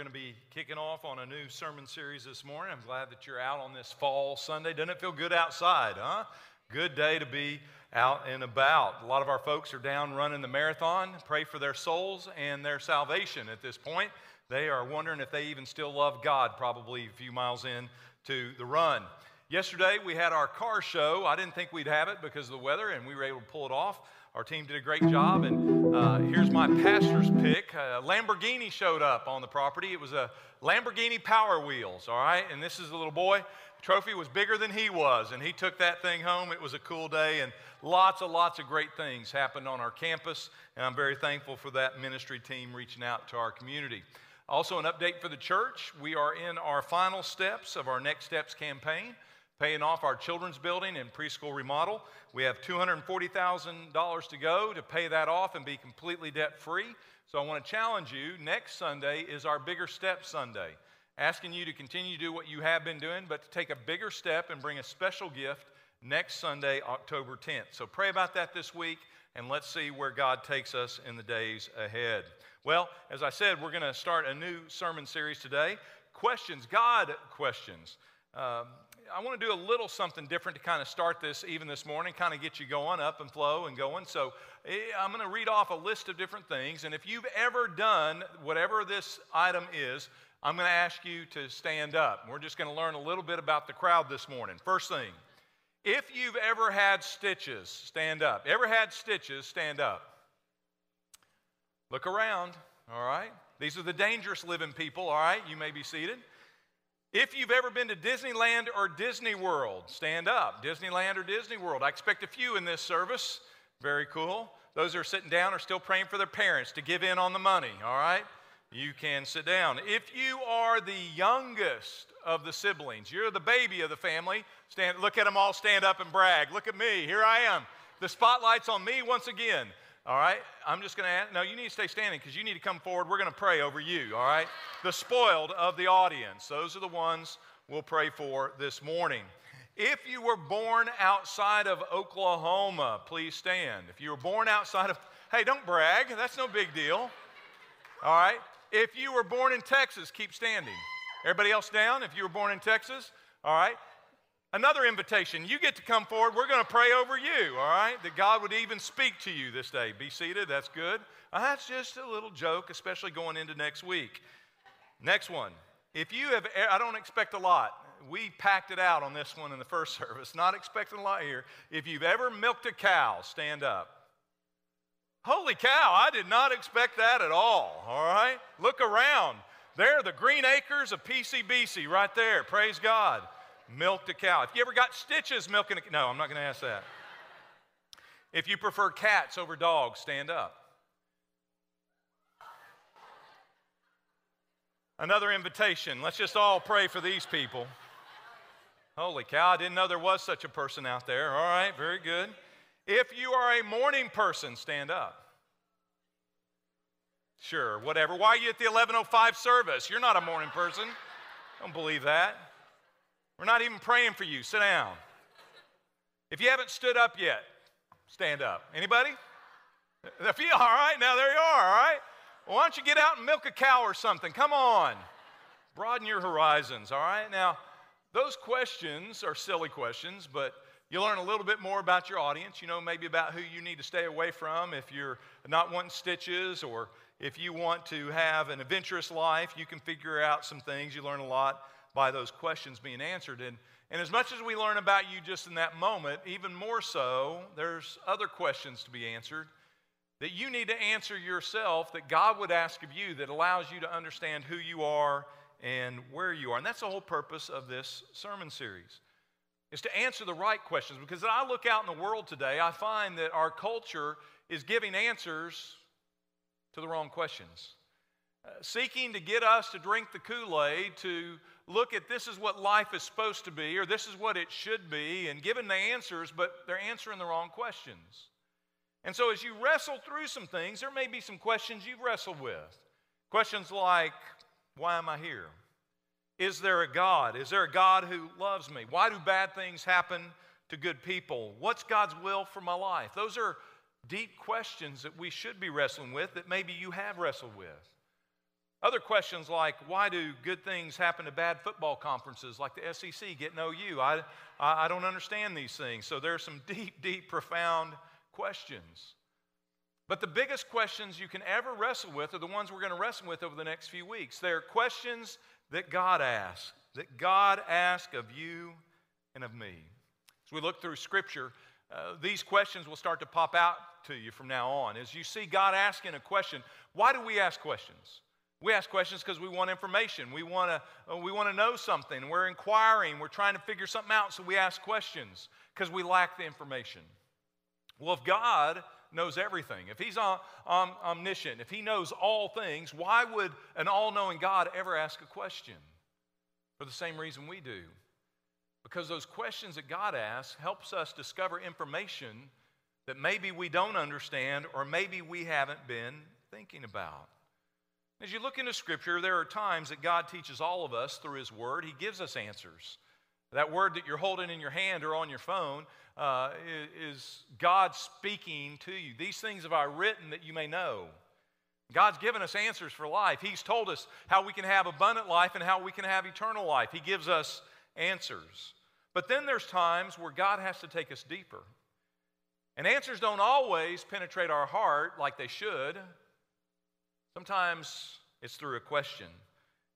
going to be kicking off on a new sermon series this morning. I'm glad that you're out on this fall Sunday. Doesn't it feel good outside, huh? Good day to be out and about. A lot of our folks are down running the marathon. Pray for their souls and their salvation at this point. They are wondering if they even still love God, probably a few miles in to the run. Yesterday, we had our car show. I didn't think we'd have it because of the weather, and we were able to pull it off. Our team did a great job, and uh, here's my pastor's pick. Uh, Lamborghini showed up on the property. It was a Lamborghini Power Wheels, all right? And this is a little boy. The trophy was bigger than he was, and he took that thing home. It was a cool day, and lots and lots of great things happened on our campus, and I'm very thankful for that ministry team reaching out to our community. Also, an update for the church. We are in our final steps of our Next Steps campaign paying off our children's building and preschool remodel. We have $240,000 to go to pay that off and be completely debt free. So I want to challenge you next Sunday is our Bigger Step Sunday. Asking you to continue to do what you have been doing, but to take a bigger step and bring a special gift next Sunday, October 10th. So pray about that this week and let's see where God takes us in the days ahead. Well, as I said, we're going to start a new sermon series today. Questions, God questions. Um, I want to do a little something different to kind of start this even this morning, kind of get you going up and flow and going. So eh, I'm going to read off a list of different things. And if you've ever done whatever this item is, I'm going to ask you to stand up. We're just going to learn a little bit about the crowd this morning. First thing, if you've ever had stitches, stand up. Ever had stitches, stand up. Look around, all right? These are the dangerous living people, all right? You may be seated. If you've ever been to Disneyland or Disney World, stand up. Disneyland or Disney World. I expect a few in this service. Very cool. Those who are sitting down are still praying for their parents to give in on the money, all right? You can sit down. If you are the youngest of the siblings, you're the baby of the family, stand, look at them all stand up and brag. Look at me, here I am. The spotlight's on me once again. All right? I'm just going to ask. No, you need to stay standing because you need to come forward. We're going to pray over you. All right? The spoiled of the audience. Those are the ones we'll pray for this morning. If you were born outside of Oklahoma, please stand. If you were born outside of, hey, don't brag. That's no big deal. All right? If you were born in Texas, keep standing. Everybody else down? If you were born in Texas, all right? Another invitation. You get to come forward. We're going to pray over you, all right? That God would even speak to you this day. Be seated. That's good. Uh, that's just a little joke, especially going into next week. Next one. If you have, I don't expect a lot. We packed it out on this one in the first service. Not expecting a lot here. If you've ever milked a cow, stand up. Holy cow, I did not expect that at all, all right? Look around. There are the green acres of PCBC right there. Praise God milked a cow. If you ever got stitches milking a no, I'm not going to ask that. If you prefer cats over dogs, stand up. Another invitation. Let's just all pray for these people. Holy cow, I didn't know there was such a person out there. All right, very good. If you are a morning person, stand up. Sure, whatever. Why are you at the 1105 service? You're not a morning person. Don't believe that. We're not even praying for you. Sit down. If you haven't stood up yet, stand up. Anybody? If you, all right, now there you are, all right? Well, why don't you get out and milk a cow or something? Come on. Broaden your horizons, all right? Now, those questions are silly questions, but you learn a little bit more about your audience. You know, maybe about who you need to stay away from if you're not wanting stitches or if you want to have an adventurous life, you can figure out some things. You learn a lot by those questions being answered. And, and as much as we learn about you just in that moment, even more so, there's other questions to be answered that you need to answer yourself that God would ask of you that allows you to understand who you are and where you are. And that's the whole purpose of this sermon series. Is to answer the right questions because as I look out in the world today, I find that our culture is giving answers to the wrong questions. Uh, seeking to get us to drink the Kool Aid, to look at this is what life is supposed to be or this is what it should be and given the answers, but they're answering the wrong questions. And so, as you wrestle through some things, there may be some questions you've wrestled with. Questions like, Why am I here? Is there a God? Is there a God who loves me? Why do bad things happen to good people? What's God's will for my life? Those are deep questions that we should be wrestling with that maybe you have wrestled with. Other questions like, why do good things happen to bad football conferences like the SEC get no you? I, I don't understand these things. So there are some deep, deep, profound questions. But the biggest questions you can ever wrestle with are the ones we're going to wrestle with over the next few weeks. They're questions that God asks, that God asks of you and of me. As we look through Scripture, uh, these questions will start to pop out to you from now on. As you see God asking a question, why do we ask questions? We ask questions because we want information. We want to uh, we want to know something. We're inquiring. We're trying to figure something out, so we ask questions because we lack the information. Well, if God knows everything, if He's om- omniscient, if He knows all things, why would an all knowing God ever ask a question? For the same reason we do. Because those questions that God asks helps us discover information that maybe we don't understand or maybe we haven't been thinking about. As you look into Scripture, there are times that God teaches all of us through His Word. He gives us answers. That word that you're holding in your hand or on your phone uh, is God speaking to you. These things have I written that you may know. God's given us answers for life. He's told us how we can have abundant life and how we can have eternal life. He gives us answers. But then there's times where God has to take us deeper. And answers don't always penetrate our heart like they should. Sometimes it's through a question.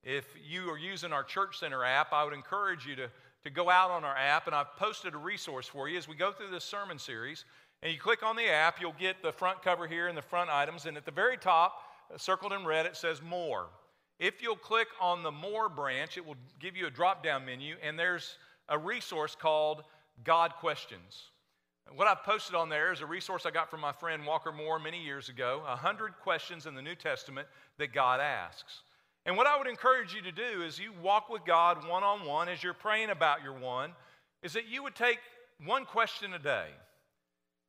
If you are using our Church Center app, I would encourage you to, to go out on our app, and I've posted a resource for you as we go through this sermon series. And you click on the app, you'll get the front cover here and the front items, and at the very top, uh, circled in red, it says More. If you'll click on the More branch, it will give you a drop down menu, and there's a resource called God Questions. What I've posted on there is a resource I got from my friend Walker Moore many years ago 100 questions in the New Testament that God asks. And what I would encourage you to do is you walk with God one on one as you're praying about your one, is that you would take one question a day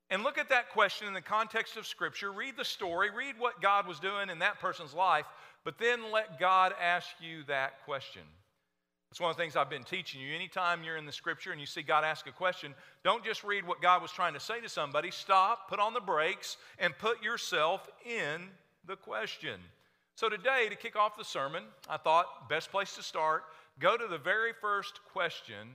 and look at that question in the context of Scripture, read the story, read what God was doing in that person's life, but then let God ask you that question. That's one of the things I've been teaching you. Anytime you're in the scripture and you see God ask a question, don't just read what God was trying to say to somebody. Stop, put on the brakes, and put yourself in the question. So today, to kick off the sermon, I thought best place to start, go to the very first question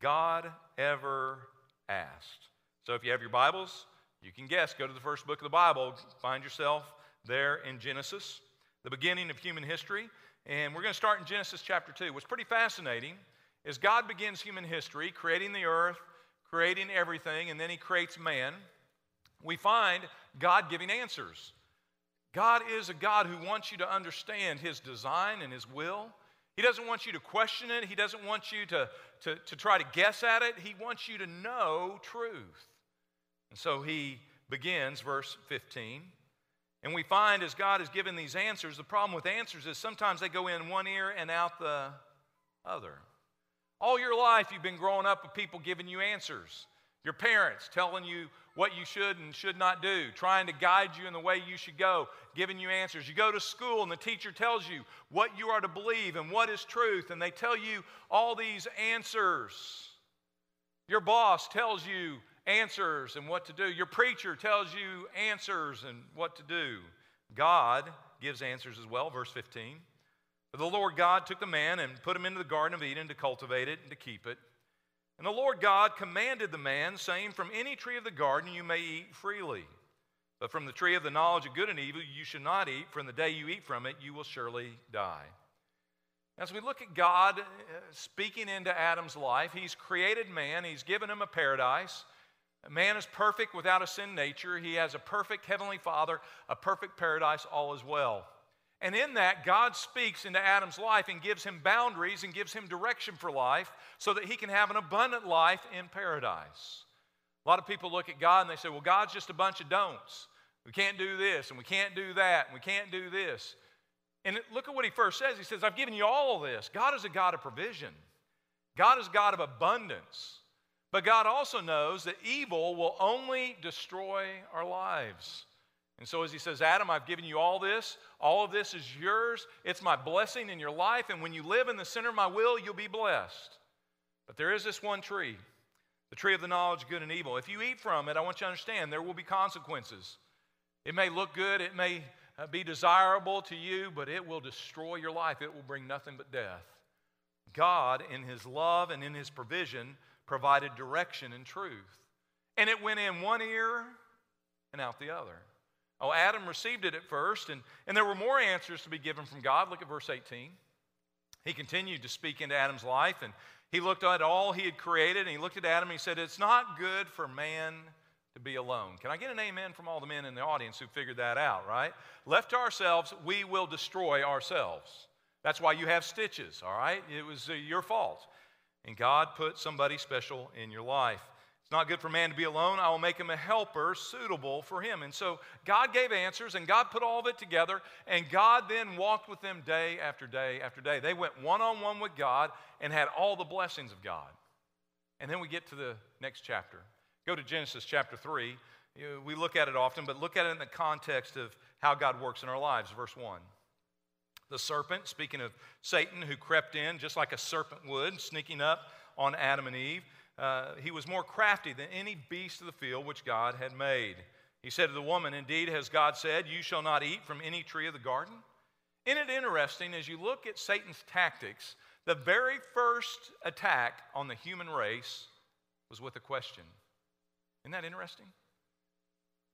God ever asked. So if you have your Bibles, you can guess. Go to the first book of the Bible, find yourself there in Genesis, the beginning of human history. And we're going to start in Genesis chapter 2. What's pretty fascinating is God begins human history, creating the earth, creating everything, and then he creates man. We find God giving answers. God is a God who wants you to understand his design and his will. He doesn't want you to question it, he doesn't want you to, to, to try to guess at it. He wants you to know truth. And so he begins, verse 15. And we find as God has given these answers, the problem with answers is sometimes they go in one ear and out the other. All your life, you've been growing up with people giving you answers. Your parents telling you what you should and should not do, trying to guide you in the way you should go, giving you answers. You go to school and the teacher tells you what you are to believe and what is truth, and they tell you all these answers. Your boss tells you answers and what to do. Your preacher tells you answers and what to do. God gives answers as well, verse 15. But the Lord God took the man and put him into the Garden of Eden to cultivate it and to keep it. And the Lord God commanded the man, saying, From any tree of the garden you may eat freely. But from the tree of the knowledge of good and evil you should not eat, From the day you eat from it you will surely die. As we look at God uh, speaking into Adam's life, He's created man, He's given him a paradise. Man is perfect without a sin nature. He has a perfect heavenly Father, a perfect paradise, all as well. And in that, God speaks into Adam's life and gives him boundaries and gives him direction for life so that he can have an abundant life in paradise. A lot of people look at God and they say, well, God's just a bunch of don'ts. We can't do this and we can't do that and we can't do this. And look at what he first says. He says, I've given you all this. God is a God of provision, God is a God of abundance. But God also knows that evil will only destroy our lives. And so, as he says, Adam, I've given you all this. All of this is yours. It's my blessing in your life. And when you live in the center of my will, you'll be blessed. But there is this one tree, the tree of the knowledge of good and evil. If you eat from it, I want you to understand there will be consequences. It may look good, it may uh, be desirable to you, but it will destroy your life. It will bring nothing but death. God, in His love and in His provision, provided direction and truth. And it went in one ear and out the other. Oh, Adam received it at first, and, and there were more answers to be given from God. Look at verse 18. He continued to speak into Adam's life, and he looked at all he had created, and he looked at Adam and he said, It's not good for man to be alone. Can I get an amen from all the men in the audience who figured that out, right? Left to ourselves, we will destroy ourselves. That's why you have stitches, all right? It was uh, your fault. And God put somebody special in your life. It's not good for man to be alone. I will make him a helper suitable for him. And so God gave answers and God put all of it together. And God then walked with them day after day after day. They went one on one with God and had all the blessings of God. And then we get to the next chapter. Go to Genesis chapter 3. We look at it often, but look at it in the context of how God works in our lives. Verse 1. The serpent, speaking of Satan, who crept in just like a serpent would, sneaking up on Adam and Eve, uh, he was more crafty than any beast of the field which God had made. He said to the woman, Indeed, has God said, You shall not eat from any tree of the garden? Isn't it interesting as you look at Satan's tactics, the very first attack on the human race was with a question. Isn't that interesting?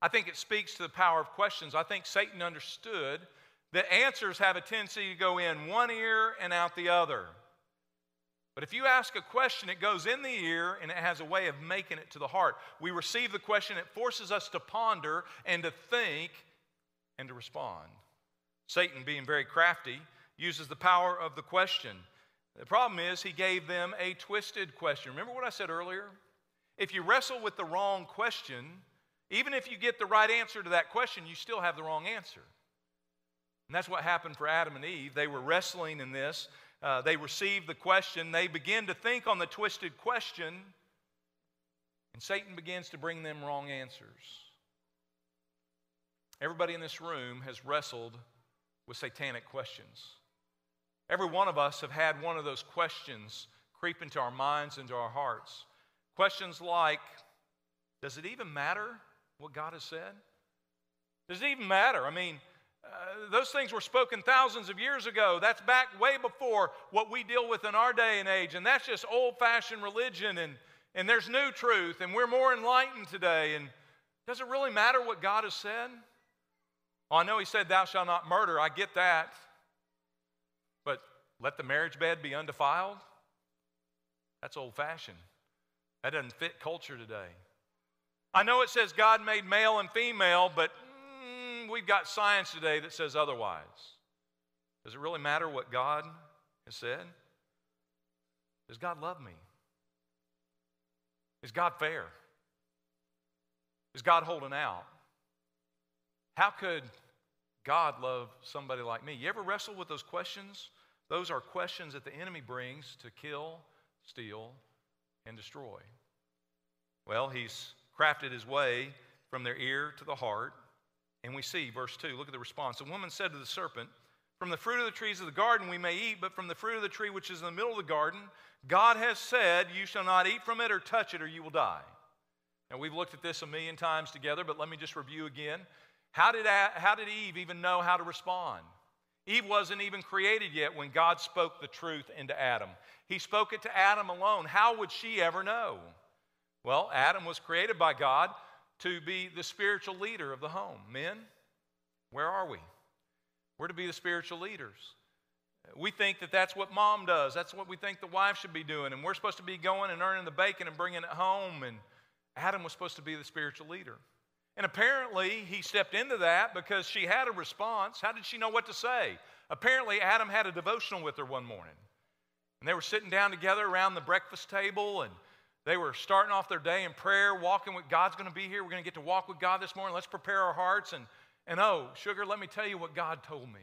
I think it speaks to the power of questions. I think Satan understood that answers have a tendency to go in one ear and out the other. But if you ask a question, it goes in the ear and it has a way of making it to the heart. We receive the question, it forces us to ponder and to think and to respond. Satan, being very crafty, uses the power of the question. The problem is, he gave them a twisted question. Remember what I said earlier? If you wrestle with the wrong question, even if you get the right answer to that question, you still have the wrong answer. And that's what happened for Adam and Eve. They were wrestling in this. Uh, they received the question. They begin to think on the twisted question, and Satan begins to bring them wrong answers. Everybody in this room has wrestled with satanic questions. Every one of us have had one of those questions creep into our minds, into our hearts. Questions like Does it even matter what God has said? Does it even matter? I mean, uh, those things were spoken thousands of years ago. That's back way before what we deal with in our day and age. And that's just old fashioned religion. And, and there's new truth. And we're more enlightened today. And does it really matter what God has said? Well, I know He said, Thou shalt not murder. I get that. But let the marriage bed be undefiled? That's old fashioned. That doesn't fit culture today. I know it says God made male and female, but we've got science today that says otherwise. Does it really matter what God has said? Does God love me? Is God fair? Is God holding out? How could God love somebody like me? You ever wrestle with those questions? Those are questions that the enemy brings to kill, steal, and destroy. Well, he's crafted his way from their ear to the heart. And we see, verse 2, look at the response. The woman said to the serpent, From the fruit of the trees of the garden we may eat, but from the fruit of the tree which is in the middle of the garden, God has said, You shall not eat from it or touch it, or you will die. Now, we've looked at this a million times together, but let me just review again. How did, how did Eve even know how to respond? Eve wasn't even created yet when God spoke the truth into Adam. He spoke it to Adam alone. How would she ever know? Well, Adam was created by God to be the spiritual leader of the home. Men, where are we? We're to be the spiritual leaders. We think that that's what mom does. That's what we think the wife should be doing. And we're supposed to be going and earning the bacon and bringing it home. And Adam was supposed to be the spiritual leader. And apparently, he stepped into that because she had a response. How did she know what to say? Apparently, Adam had a devotional with her one morning. And they were sitting down together around the breakfast table and they were starting off their day in prayer, walking with God's going to be here. We're going to get to walk with God this morning. Let's prepare our hearts. And, and oh, sugar, let me tell you what God told me.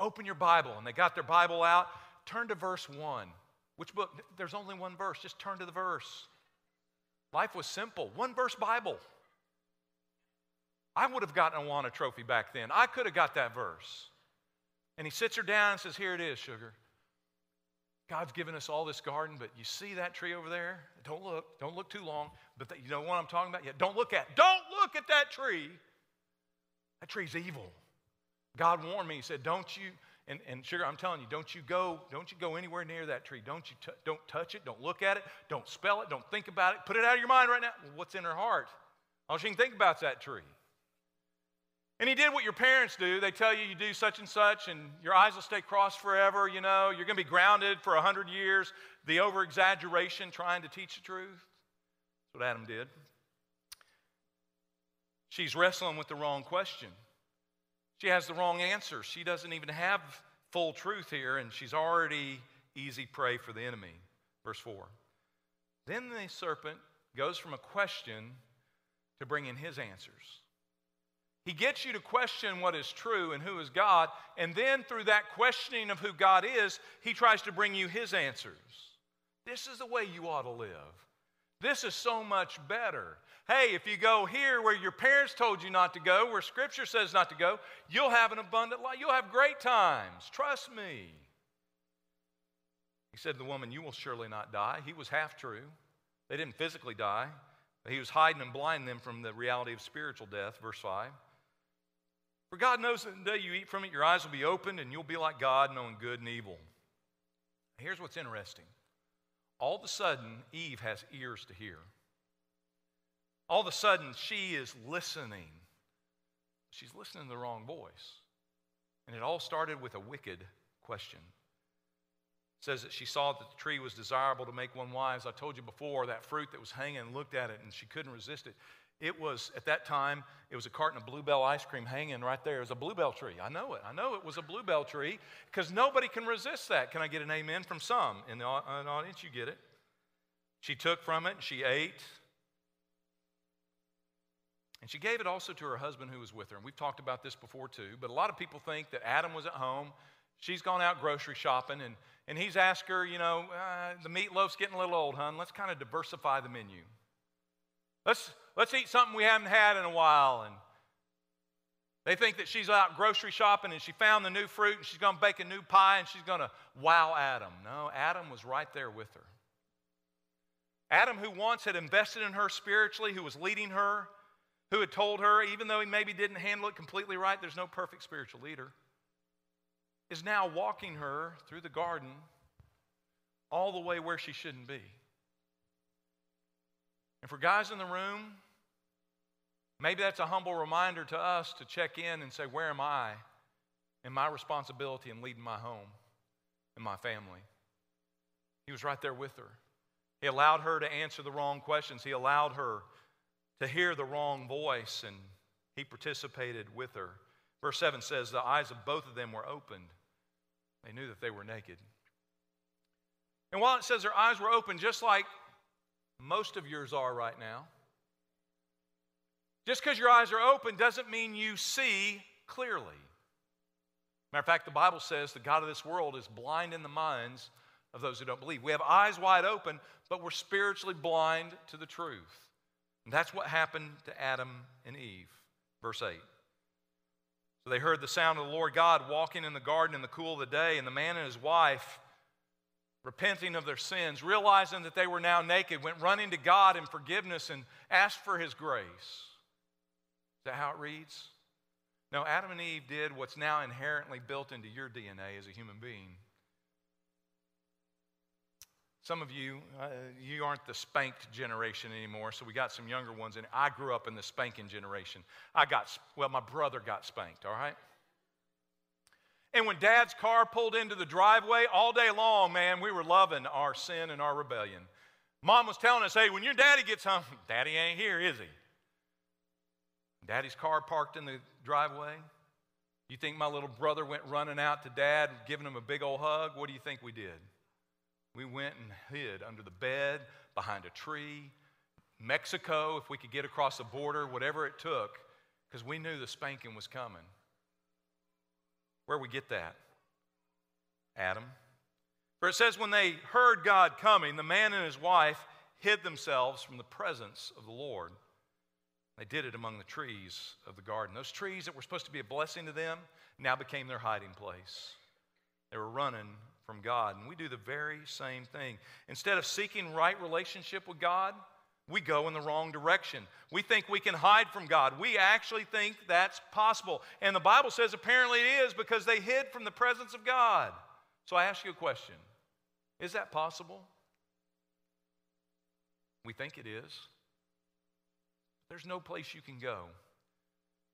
Open your Bible. And they got their Bible out. Turn to verse 1. Which book? There's only one verse. Just turn to the verse. Life was simple. One verse Bible. I would have gotten a Awana trophy back then. I could have got that verse. And he sits her down and says, Here it is, sugar. God's given us all this garden, but you see that tree over there? Don't look. Don't look too long. But you know what I'm talking about? Yeah, don't look at. Don't look at that tree. That tree's evil. God warned me. He said, Don't you, and, and sugar, I'm telling you, don't you go, don't you go anywhere near that tree. Don't you t- don't touch it, don't look at it, don't spell it, don't think about it. Put it out of your mind right now. Well, what's in her heart? All she can think about is that tree. And he did what your parents do. They tell you you do such and such, and your eyes will stay crossed forever. You know, you're going to be grounded for 100 years. The over exaggeration trying to teach the truth. That's what Adam did. She's wrestling with the wrong question. She has the wrong answer. She doesn't even have full truth here, and she's already easy prey for the enemy. Verse 4. Then the serpent goes from a question to bringing his answers. He gets you to question what is true and who is God, and then through that questioning of who God is, he tries to bring you his answers. This is the way you ought to live. This is so much better. Hey, if you go here where your parents told you not to go, where Scripture says not to go, you'll have an abundant life. You'll have great times. Trust me. He said to the woman, You will surely not die. He was half true. They didn't physically die, but he was hiding and blinding them from the reality of spiritual death. Verse 5. For God knows that the day you eat from it, your eyes will be opened and you'll be like God, knowing good and evil. Here's what's interesting. All of a sudden, Eve has ears to hear. All of a sudden, she is listening. She's listening to the wrong voice. And it all started with a wicked question. It says that she saw that the tree was desirable to make one wise. I told you before that fruit that was hanging, looked at it, and she couldn't resist it. It was, at that time, it was a carton of Bluebell ice cream hanging right there. It was a Bluebell tree. I know it. I know it was a Bluebell tree because nobody can resist that. Can I get an amen from some in the audience? You get it. She took from it and she ate. And she gave it also to her husband who was with her. And we've talked about this before too. But a lot of people think that Adam was at home. She's gone out grocery shopping and, and he's asked her, you know, uh, the meatloaf's getting a little old, hun. Let's kind of diversify the menu. Let's, let's eat something we haven't had in a while. And they think that she's out grocery shopping and she found the new fruit and she's going to bake a new pie and she's going to wow Adam. No, Adam was right there with her. Adam, who once had invested in her spiritually, who was leading her, who had told her, even though he maybe didn't handle it completely right, there's no perfect spiritual leader, is now walking her through the garden all the way where she shouldn't be. And for guys in the room, maybe that's a humble reminder to us to check in and say, Where am I in my responsibility in leading my home and my family? He was right there with her. He allowed her to answer the wrong questions. He allowed her to hear the wrong voice, and he participated with her. Verse 7 says, The eyes of both of them were opened. They knew that they were naked. And while it says their eyes were open, just like most of yours are right now. Just because your eyes are open doesn't mean you see clearly. Matter of fact, the Bible says the God of this world is blind in the minds of those who don't believe. We have eyes wide open, but we're spiritually blind to the truth. And that's what happened to Adam and Eve. Verse 8. So they heard the sound of the Lord God walking in the garden in the cool of the day, and the man and his wife repenting of their sins, realizing that they were now naked, went running to God in forgiveness and asked for his grace. That how it reads? No, Adam and Eve did what's now inherently built into your DNA as a human being. Some of you, uh, you aren't the spanked generation anymore, so we got some younger ones, and I grew up in the spanking generation. I got, well, my brother got spanked, all right? And when dad's car pulled into the driveway all day long, man, we were loving our sin and our rebellion. Mom was telling us, hey, when your daddy gets home, daddy ain't here, is he? Daddy's car parked in the driveway. You think my little brother went running out to dad, giving him a big old hug? What do you think we did? We went and hid under the bed, behind a tree, Mexico, if we could get across the border, whatever it took, because we knew the spanking was coming. Where we get that? Adam. For it says, when they heard God coming, the man and his wife hid themselves from the presence of the Lord. They did it among the trees of the garden. Those trees that were supposed to be a blessing to them now became their hiding place. They were running from God. And we do the very same thing. Instead of seeking right relationship with God, we go in the wrong direction. We think we can hide from God. We actually think that's possible. And the Bible says apparently it is because they hid from the presence of God. So I ask you a question Is that possible? We think it is. There's no place you can go.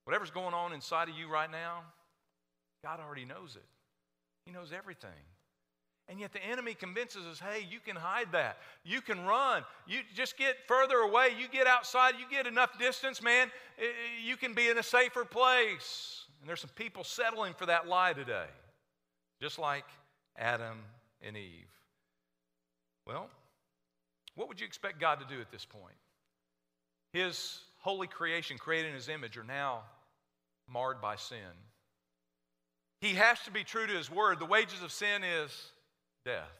Whatever's going on inside of you right now, God already knows it. He knows everything. And yet the enemy convinces us hey, you can hide that. You can run. You just get further away. You get outside. You get enough distance, man. You can be in a safer place. And there's some people settling for that lie today, just like Adam and Eve. Well, what would you expect God to do at this point? His holy creation, created in His image, are now marred by sin. He has to be true to His word. The wages of sin is death.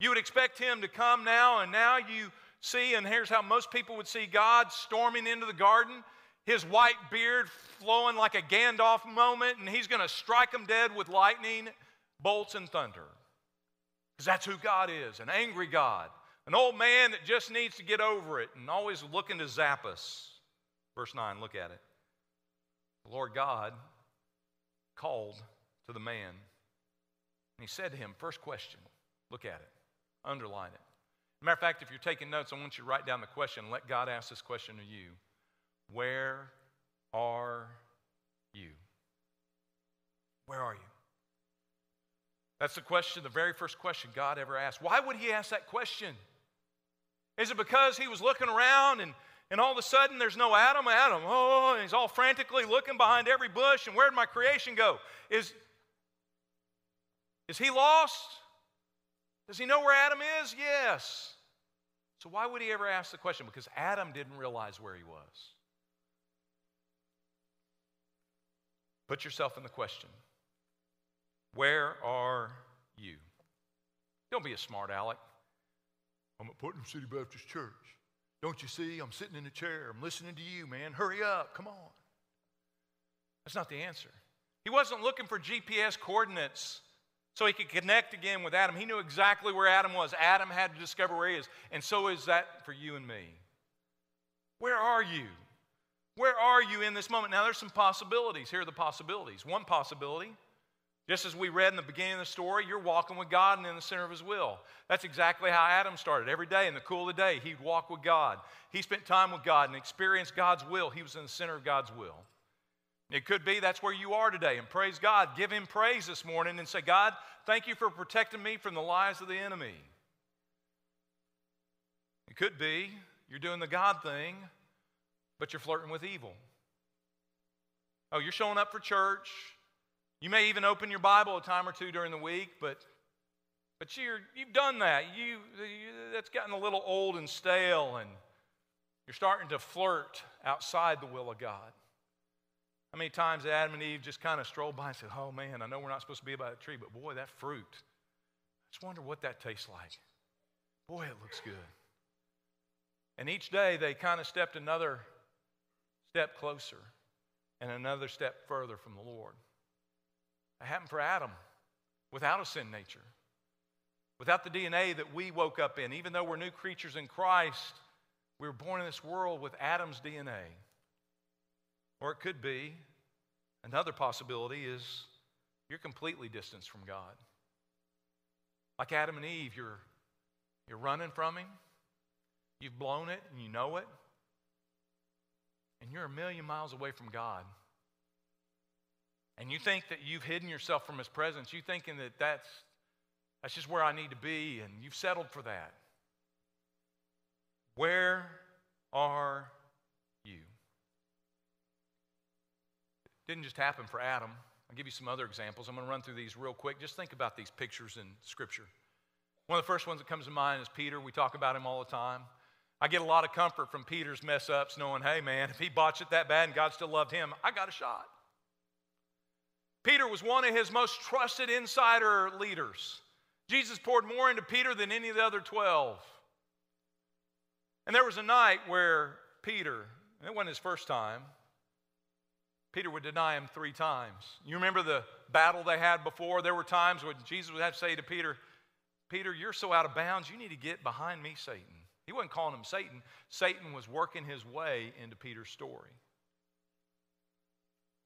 You would expect him to come now, and now you see, and here's how most people would see God storming into the garden, his white beard flowing like a Gandalf moment, and he's going to strike them dead with lightning, bolts, and thunder. Because that's who God is an angry God, an old man that just needs to get over it and always looking to zap us. Verse 9, look at it. The Lord God called to the man and he said to him, first question, look at it, underline it. Matter of fact, if you're taking notes, I want you to write down the question. Let God ask this question to you Where are you? Where are you? That's the question, the very first question God ever asked. Why would He ask that question? Is it because He was looking around and, and all of a sudden there's no Adam? Adam, oh, and he's all frantically looking behind every bush and where'd my creation go? Is, is he lost? Does he know where Adam is? Yes. So why would he ever ask the question? Because Adam didn't realize where he was. Put yourself in the question Where are you? Don't be a smart aleck. I'm at Putnam City Baptist Church. Don't you see? I'm sitting in a chair. I'm listening to you, man. Hurry up. Come on. That's not the answer. He wasn't looking for GPS coordinates so he could connect again with Adam. He knew exactly where Adam was. Adam had to discover where he is. And so is that for you and me. Where are you? Where are you in this moment? Now, there's some possibilities. Here are the possibilities. One possibility, just as we read in the beginning of the story, you're walking with God and in the center of His will. That's exactly how Adam started. Every day in the cool of the day, he'd walk with God. He spent time with God and experienced God's will. He was in the center of God's will. It could be that's where you are today. And praise God. Give Him praise this morning and say, God, thank you for protecting me from the lies of the enemy. It could be you're doing the God thing, but you're flirting with evil. Oh, you're showing up for church. You may even open your Bible a time or two during the week, but but you're, you've done that. You, you, that's gotten a little old and stale, and you're starting to flirt outside the will of God. How many times Adam and Eve just kind of strolled by and said, Oh man, I know we're not supposed to be by that tree, but boy, that fruit. I just wonder what that tastes like. Boy, it looks good. And each day they kind of stepped another step closer and another step further from the Lord. It happened for Adam without a sin nature, without the DNA that we woke up in. Even though we're new creatures in Christ, we were born in this world with Adam's DNA. Or it could be another possibility is you're completely distanced from God. Like Adam and Eve, you're, you're running from Him, you've blown it, and you know it, and you're a million miles away from God. And you think that you've hidden yourself from His presence. You thinking that that's, that's just where I need to be, and you've settled for that. Where are you? It didn't just happen for Adam. I'll give you some other examples. I'm going to run through these real quick. Just think about these pictures in Scripture. One of the first ones that comes to mind is Peter. We talk about him all the time. I get a lot of comfort from Peter's mess ups, knowing, hey, man, if he botched it that bad and God still loved him, I got a shot. Peter was one of his most trusted insider leaders. Jesus poured more into Peter than any of the other 12. And there was a night where Peter, and it wasn't his first time, Peter would deny him three times. You remember the battle they had before? There were times when Jesus would have to say to Peter, Peter, you're so out of bounds, you need to get behind me, Satan. He wasn't calling him Satan. Satan was working his way into Peter's story.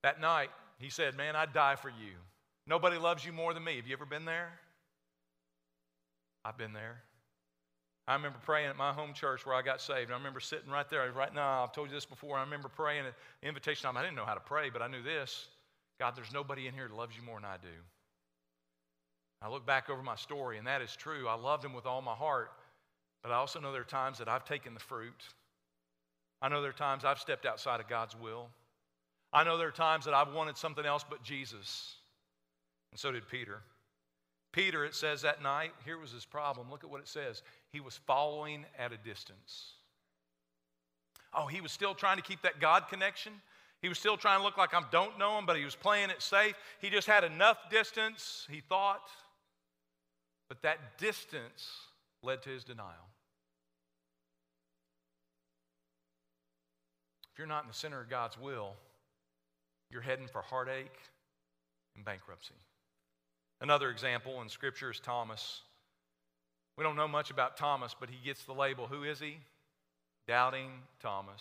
That night, he said, Man, I'd die for you. Nobody loves you more than me. Have you ever been there? I've been there. I remember praying at my home church where I got saved. I remember sitting right there. Right now, I've told you this before. I remember praying at invitation time. I didn't know how to pray, but I knew this God, there's nobody in here that loves you more than I do. I look back over my story, and that is true. I loved him with all my heart, but I also know there are times that I've taken the fruit. I know there are times I've stepped outside of God's will. I know there are times that I've wanted something else but Jesus. And so did Peter. Peter, it says that night, here was his problem. Look at what it says. He was following at a distance. Oh, he was still trying to keep that God connection. He was still trying to look like I don't know him, but he was playing it safe. He just had enough distance, he thought. But that distance led to his denial. If you're not in the center of God's will, you're heading for heartache and bankruptcy. Another example in Scripture is Thomas. We don't know much about Thomas, but he gets the label. Who is he? Doubting Thomas.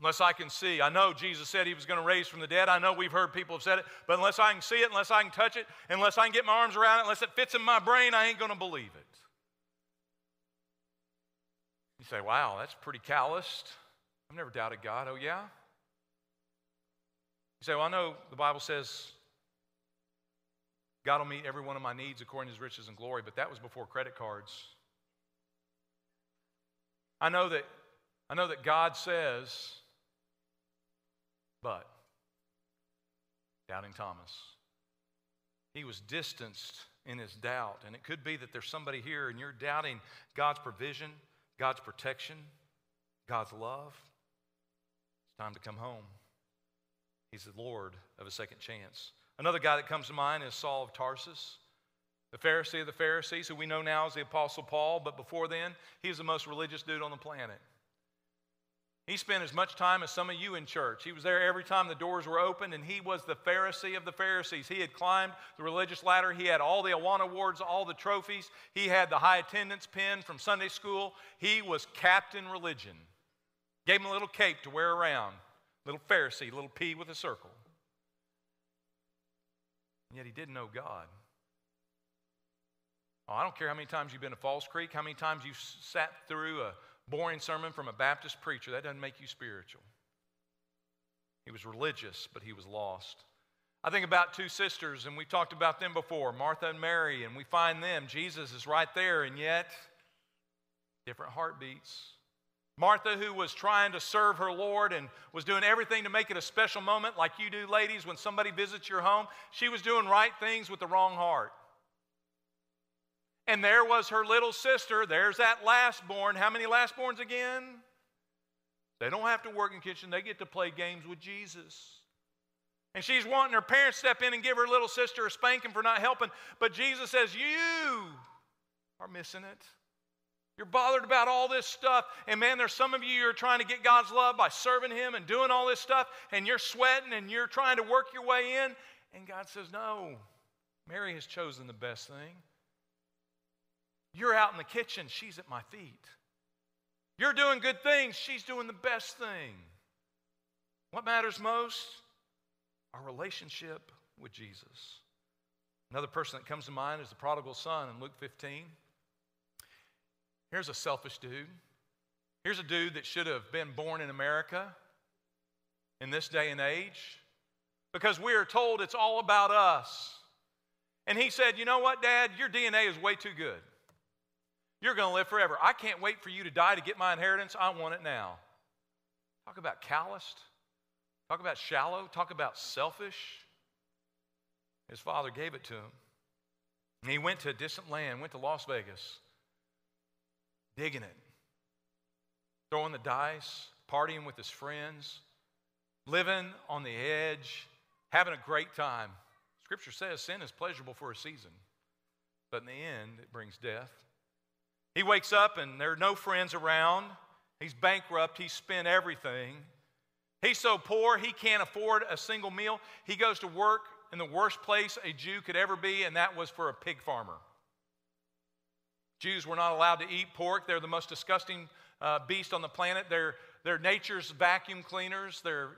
Unless I can see, I know Jesus said he was going to raise from the dead. I know we've heard people have said it, but unless I can see it, unless I can touch it, unless I can get my arms around it, unless it fits in my brain, I ain't going to believe it. You say, wow, that's pretty calloused. I've never doubted God. Oh, yeah? You say, well, I know the Bible says God will meet every one of my needs according to his riches and glory, but that was before credit cards. I know that, I know that God says, but doubting Thomas. He was distanced in his doubt. And it could be that there's somebody here and you're doubting God's provision, God's protection, God's love. It's time to come home. He's the Lord of a second chance. Another guy that comes to mind is Saul of Tarsus, the Pharisee of the Pharisees, who we know now as the Apostle Paul, but before then, he was the most religious dude on the planet. He spent as much time as some of you in church. He was there every time the doors were open, and he was the Pharisee of the Pharisees. He had climbed the religious ladder. He had all the Awana awards, all the trophies. He had the high attendance pin from Sunday school. He was captain religion. Gave him a little cape to wear around, little Pharisee, little P with a circle. And yet he didn't know God. Oh, I don't care how many times you've been to Falls Creek, how many times you've sat through a boring sermon from a Baptist preacher. That doesn't make you spiritual. He was religious, but he was lost. I think about two sisters, and we've talked about them before Martha and Mary, and we find them. Jesus is right there, and yet different heartbeats. Martha, who was trying to serve her Lord and was doing everything to make it a special moment, like you do, ladies, when somebody visits your home, she was doing right things with the wrong heart. And there was her little sister. There's that lastborn. How many lastborns again? They don't have to work in the kitchen, they get to play games with Jesus. And she's wanting her parents step in and give her little sister a spanking for not helping. But Jesus says, You are missing it. You're bothered about all this stuff. And man, there's some of you who are trying to get God's love by serving Him and doing all this stuff, and you're sweating and you're trying to work your way in. And God says, No, Mary has chosen the best thing. You're out in the kitchen, she's at my feet. You're doing good things, she's doing the best thing. What matters most? Our relationship with Jesus. Another person that comes to mind is the prodigal son in Luke 15. Here's a selfish dude. Here's a dude that should have been born in America in this day and age because we are told it's all about us. And he said, You know what, Dad? Your DNA is way too good. You're going to live forever. I can't wait for you to die to get my inheritance. I want it now. Talk about calloused. Talk about shallow. Talk about selfish. His father gave it to him. And he went to a distant land, went to Las Vegas digging it, throwing the dice, partying with his friends, living on the edge, having a great time. Scripture says sin is pleasurable for a season, but in the end, it brings death. He wakes up and there are no friends around. He's bankrupt. He's spent everything. He's so poor, he can't afford a single meal. He goes to work in the worst place a Jew could ever be, and that was for a pig farmer. Jews were not allowed to eat pork. They're the most disgusting uh, beast on the planet. They're, they're nature's vacuum cleaners. Their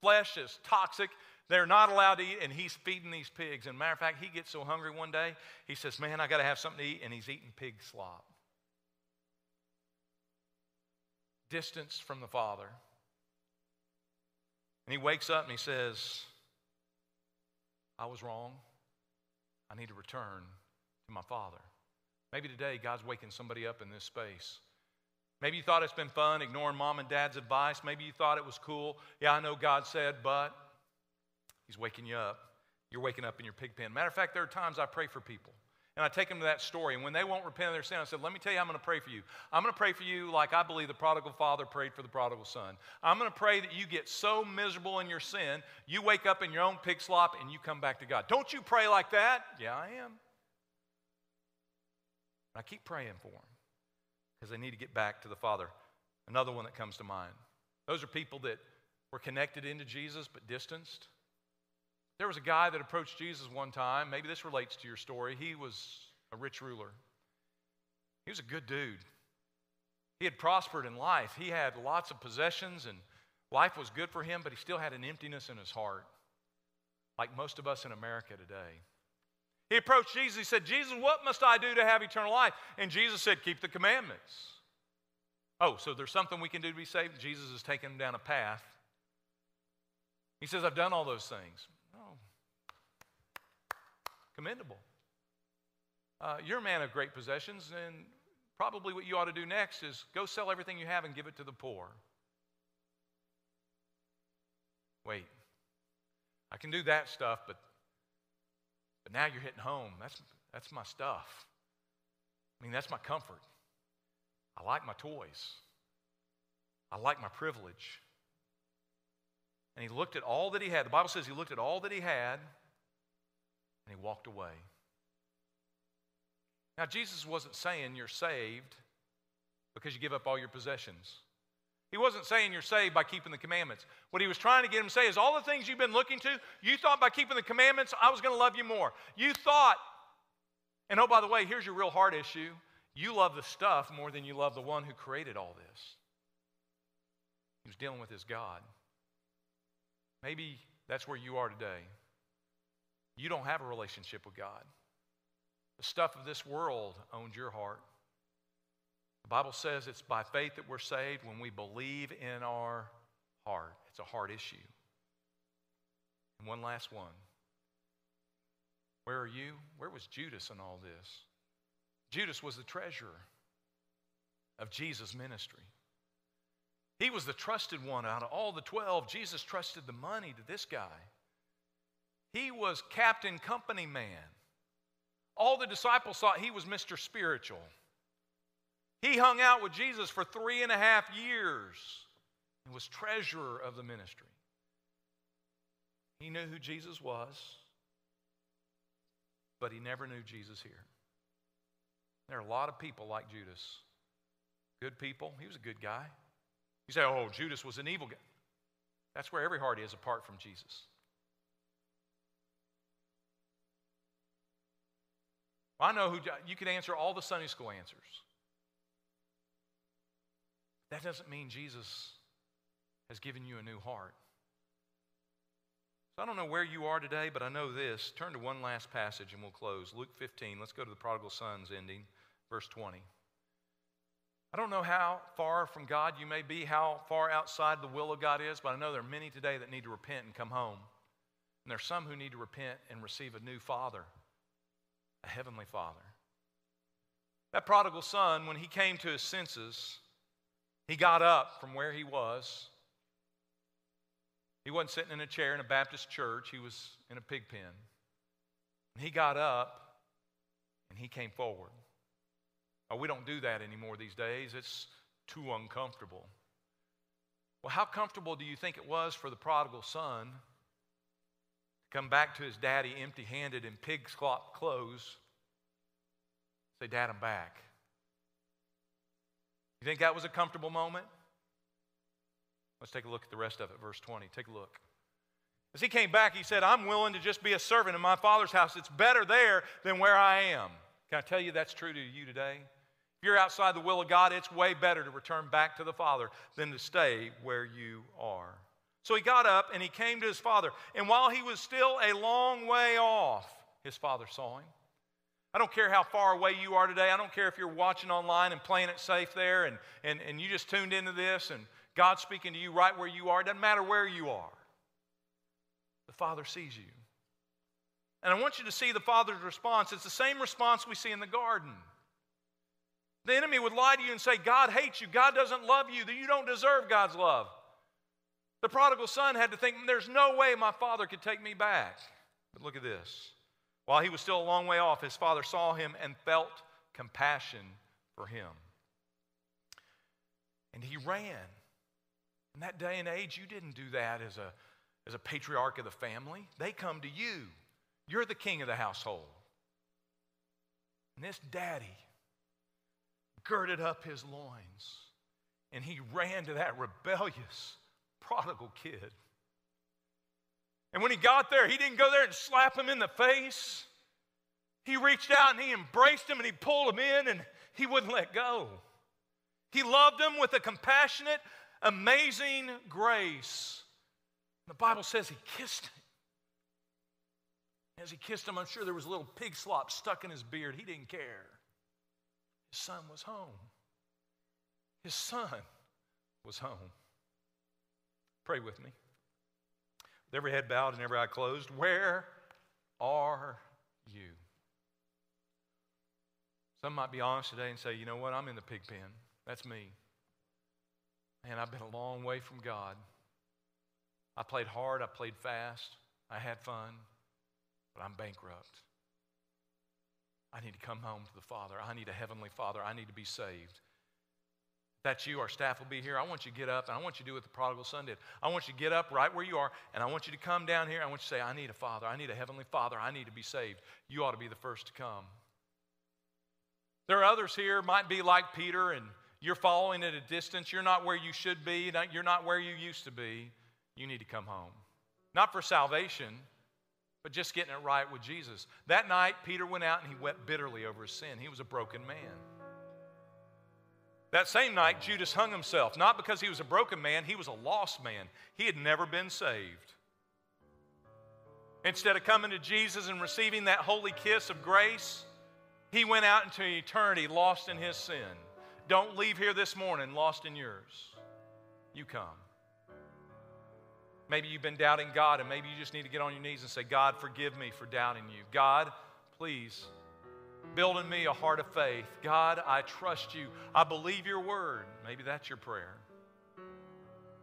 flesh is toxic. They're not allowed to eat, and he's feeding these pigs. And matter of fact, he gets so hungry one day, he says, Man, I got to have something to eat, and he's eating pig slop. Distance from the Father. And he wakes up and he says, I was wrong. I need to return to my Father. Maybe today God's waking somebody up in this space. Maybe you thought it's been fun ignoring mom and dad's advice. Maybe you thought it was cool. Yeah, I know God said, but He's waking you up. You're waking up in your pig pen. Matter of fact, there are times I pray for people. And I take them to that story. And when they won't repent of their sin, I said, Let me tell you, I'm going to pray for you. I'm going to pray for you like I believe the prodigal father prayed for the prodigal son. I'm going to pray that you get so miserable in your sin, you wake up in your own pig slop and you come back to God. Don't you pray like that? Yeah, I am. I keep praying for them because they need to get back to the Father. Another one that comes to mind. Those are people that were connected into Jesus but distanced. There was a guy that approached Jesus one time. Maybe this relates to your story. He was a rich ruler, he was a good dude. He had prospered in life, he had lots of possessions, and life was good for him, but he still had an emptiness in his heart, like most of us in America today. He approached Jesus. He said, Jesus, what must I do to have eternal life? And Jesus said, Keep the commandments. Oh, so there's something we can do to be saved? Jesus is taking him down a path. He says, I've done all those things. Oh, commendable. Uh, you're a man of great possessions, and probably what you ought to do next is go sell everything you have and give it to the poor. Wait, I can do that stuff, but but now you're hitting home. That's, that's my stuff. I mean, that's my comfort. I like my toys. I like my privilege. And he looked at all that he had. The Bible says he looked at all that he had and he walked away. Now, Jesus wasn't saying you're saved because you give up all your possessions. He wasn't saying you're saved by keeping the commandments. What he was trying to get him to say is all the things you've been looking to, you thought by keeping the commandments, I was going to love you more. You thought, and oh, by the way, here's your real hard issue you love the stuff more than you love the one who created all this. He was dealing with his God. Maybe that's where you are today. You don't have a relationship with God. The stuff of this world owns your heart. The Bible says it's by faith that we're saved when we believe in our heart. It's a heart issue. And one last one. Where are you? Where was Judas in all this? Judas was the treasurer of Jesus' ministry. He was the trusted one out of all the 12. Jesus trusted the money to this guy. He was captain company man. All the disciples thought he was Mr. Spiritual. He hung out with Jesus for three and a half years and was treasurer of the ministry. He knew who Jesus was, but he never knew Jesus here. There are a lot of people like Judas. Good people. He was a good guy. You say, oh, Judas was an evil guy. That's where every heart is apart from Jesus. I know who you could answer all the Sunday school answers. That doesn't mean Jesus has given you a new heart. So I don't know where you are today, but I know this. Turn to one last passage and we'll close. Luke 15. Let's go to the prodigal son's ending, verse 20. I don't know how far from God you may be, how far outside the will of God is, but I know there are many today that need to repent and come home. And there are some who need to repent and receive a new father, a heavenly father. That prodigal son, when he came to his senses, he got up from where he was. He wasn't sitting in a chair in a Baptist church, he was in a pig pen. And he got up and he came forward. Oh, we don't do that anymore these days. It's too uncomfortable. Well, how comfortable do you think it was for the prodigal son to come back to his daddy empty handed in pig slop clothes? Say, Dad, I'm back. You think that was a comfortable moment? Let's take a look at the rest of it, verse 20. Take a look. As he came back, he said, I'm willing to just be a servant in my father's house. It's better there than where I am. Can I tell you that's true to you today? If you're outside the will of God, it's way better to return back to the Father than to stay where you are. So he got up and he came to his father. And while he was still a long way off, his father saw him. I don't care how far away you are today. I don't care if you're watching online and playing it safe there and, and, and you just tuned into this and God's speaking to you right where you are. It doesn't matter where you are. The Father sees you. And I want you to see the Father's response. It's the same response we see in the garden. The enemy would lie to you and say, God hates you. God doesn't love you. That you don't deserve God's love. The prodigal son had to think, there's no way my father could take me back. But look at this. While he was still a long way off, his father saw him and felt compassion for him. And he ran. In that day and age, you didn't do that as a, as a patriarch of the family. They come to you. You're the king of the household. And this daddy girded up his loins and he ran to that rebellious prodigal kid. And when he got there, he didn't go there and slap him in the face. He reached out and he embraced him and he pulled him in and he wouldn't let go. He loved him with a compassionate, amazing grace. The Bible says he kissed him. As he kissed him, I'm sure there was a little pig slop stuck in his beard. He didn't care. His son was home. His son was home. Pray with me. Every head bowed and every eye closed, where are you? Some might be honest today and say, you know what, I'm in the pig pen. That's me. Man, I've been a long way from God. I played hard, I played fast, I had fun, but I'm bankrupt. I need to come home to the Father. I need a heavenly Father. I need to be saved that's you, our staff will be here. I want you to get up and I want you to do what the prodigal son did. I want you to get up right where you are and I want you to come down here. I want you to say, I need a father. I need a heavenly father. I need to be saved. You ought to be the first to come. There are others here, might be like Peter, and you're following at a distance. You're not where you should be. You're not where you used to be. You need to come home. Not for salvation, but just getting it right with Jesus. That night, Peter went out and he wept bitterly over his sin. He was a broken man. That same night, Judas hung himself, not because he was a broken man, he was a lost man. He had never been saved. Instead of coming to Jesus and receiving that holy kiss of grace, he went out into eternity lost in his sin. Don't leave here this morning lost in yours. You come. Maybe you've been doubting God, and maybe you just need to get on your knees and say, God, forgive me for doubting you. God, please Build in me a heart of faith. God, I trust you. I believe your word. Maybe that's your prayer.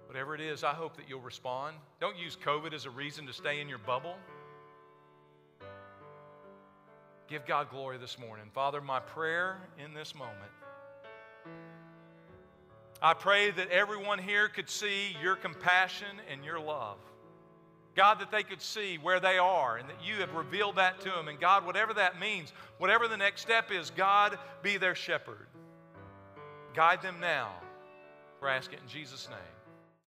Whatever it is, I hope that you'll respond. Don't use COVID as a reason to stay in your bubble. Give God glory this morning. Father, my prayer in this moment. I pray that everyone here could see your compassion and your love. God, that they could see where they are and that you have revealed that to them. And God, whatever that means, whatever the next step is, God, be their shepherd. Guide them now. We're asking in Jesus' name.